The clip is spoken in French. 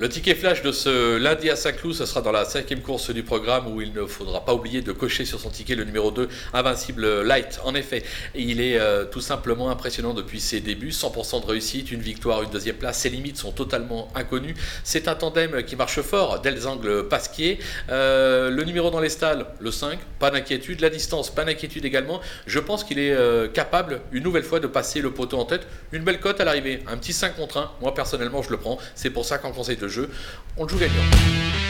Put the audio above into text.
Le ticket flash de ce lundi à Saint-Cloud, ce sera dans la cinquième course du programme où il ne faudra pas oublier de cocher sur son ticket le numéro 2, Invincible Light. En effet, il est euh, tout simplement impressionnant depuis ses débuts. 100% de réussite, une victoire, une deuxième place. Ses limites sont totalement inconnues. C'est un tandem qui marche fort, Delzangle Pasquier. Euh, le numéro dans les stalles, le 5, pas d'inquiétude. La distance, pas d'inquiétude également. Je pense qu'il est euh, capable, une nouvelle fois, de passer le poteau en tête. Une belle cote à l'arrivée. Un petit 5 contre 1. Moi, personnellement, je le prends. C'est pour ça qu'en conseil de jeu, on le joue gagnant.